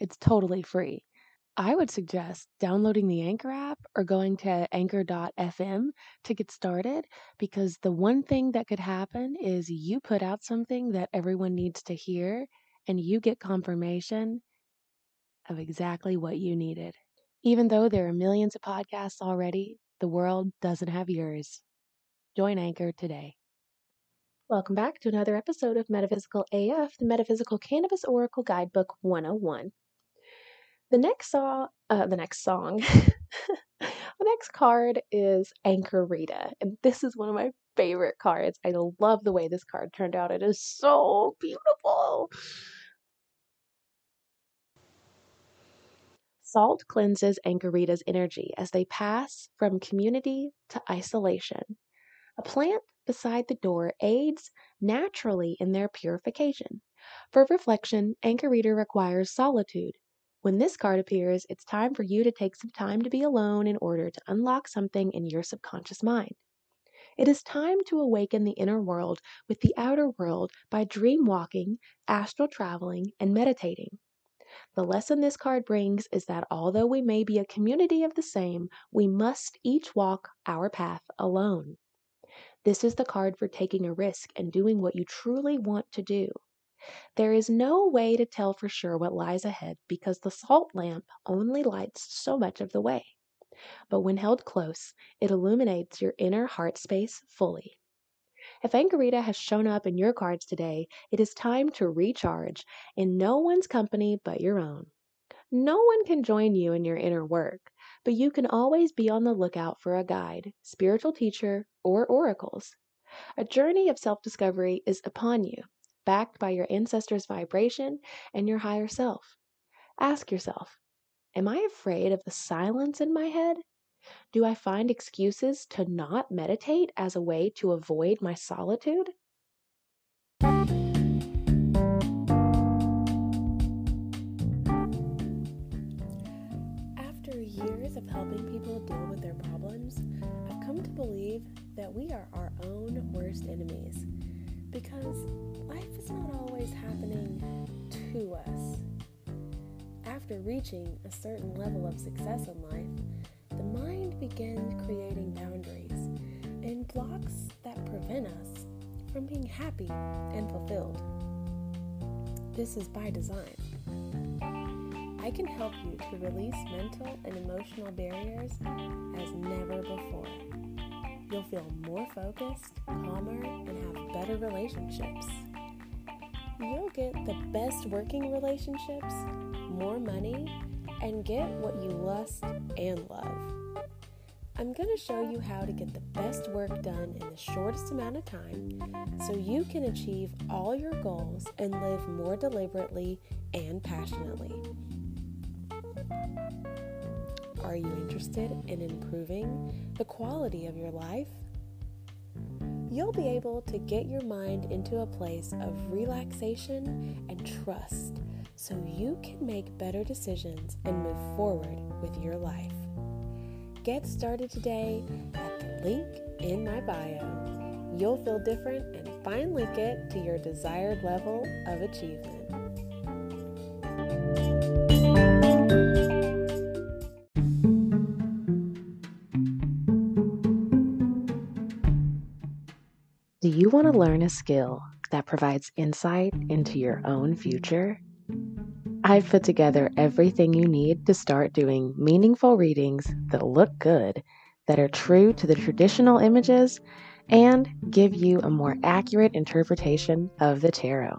it's totally free. I would suggest downloading the Anchor app or going to anchor.fm to get started because the one thing that could happen is you put out something that everyone needs to hear and you get confirmation of exactly what you needed. Even though there are millions of podcasts already, the world doesn't have yours. Join Anchor today. Welcome back to another episode of Metaphysical AF, the Metaphysical Cannabis Oracle Guidebook 101. The next song, uh, the next song, the next card is Anchorita, and this is one of my favorite cards. I love the way this card turned out. It is so beautiful. Salt cleanses Anchorita's energy as they pass from community to isolation. A plant beside the door aids naturally in their purification. For reflection, Anchorita requires solitude. When this card appears, it's time for you to take some time to be alone in order to unlock something in your subconscious mind. It is time to awaken the inner world with the outer world by dream walking, astral traveling, and meditating. The lesson this card brings is that although we may be a community of the same, we must each walk our path alone. This is the card for taking a risk and doing what you truly want to do. There is no way to tell for sure what lies ahead because the salt lamp only lights so much of the way. But when held close, it illuminates your inner heart space fully. If Anchorita has shown up in your cards today, it is time to recharge in no one's company but your own. No one can join you in your inner work, but you can always be on the lookout for a guide, spiritual teacher, or oracles. A journey of self discovery is upon you, backed by your ancestors' vibration and your higher self. Ask yourself Am I afraid of the silence in my head? Do I find excuses to not meditate as a way to avoid my solitude? After years of helping people deal with their problems, I've come to believe that we are our own worst enemies After reaching a certain level of success in life, the mind begins creating boundaries and blocks that prevent us from being happy and fulfilled. This is by design. I can help you to release mental and emotional barriers as never before. You'll feel more focused, calmer, and have better relationships. You'll get the best working relationships, more money, and get what you lust and love. I'm going to show you how to get the best work done in the shortest amount of time so you can achieve all your goals and live more deliberately and passionately. Are you interested in improving the quality of your life? You'll be able to get your mind into a place of relaxation and trust so you can make better decisions and move forward with your life. Get started today at the link in my bio. You'll feel different and finally get to your desired level of achievement. Do you want to learn a skill that provides insight into your own future? I've put together everything you need to start doing meaningful readings that look good, that are true to the traditional images, and give you a more accurate interpretation of the tarot.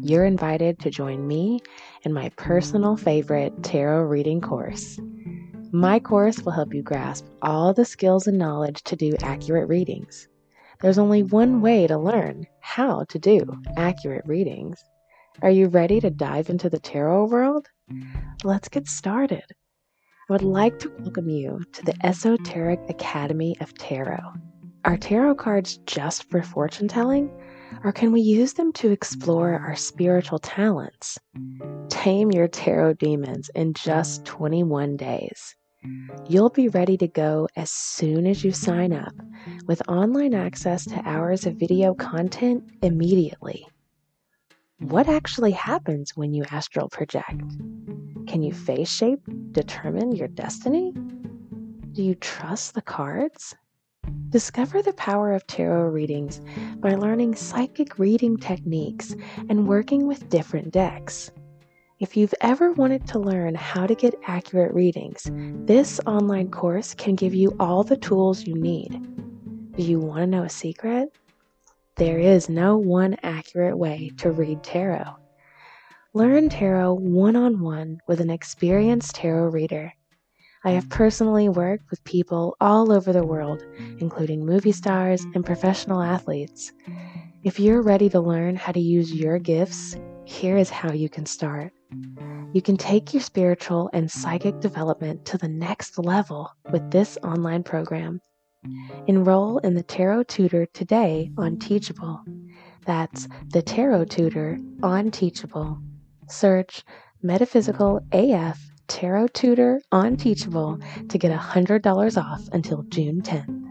You're invited to join me in my personal favorite tarot reading course. My course will help you grasp all the skills and knowledge to do accurate readings. There's only one way to learn how to do accurate readings. Are you ready to dive into the tarot world? Let's get started. I would like to welcome you to the Esoteric Academy of Tarot. Are tarot cards just for fortune telling? Or can we use them to explore our spiritual talents? Tame your tarot demons in just 21 days. You'll be ready to go as soon as you sign up with online access to hours of video content immediately. What actually happens when you astral project? Can you face shape determine your destiny? Do you trust the cards? Discover the power of tarot readings by learning psychic reading techniques and working with different decks. If you've ever wanted to learn how to get accurate readings, this online course can give you all the tools you need. Do you want to know a secret? There is no one accurate way to read tarot. Learn tarot one on one with an experienced tarot reader. I have personally worked with people all over the world, including movie stars and professional athletes. If you're ready to learn how to use your gifts, here is how you can start. You can take your spiritual and psychic development to the next level with this online program. Enroll in the Tarot Tutor today on Teachable. That's the Tarot Tutor on Teachable. Search Metaphysical AF Tarot Tutor on Teachable to get $100 off until June 10th.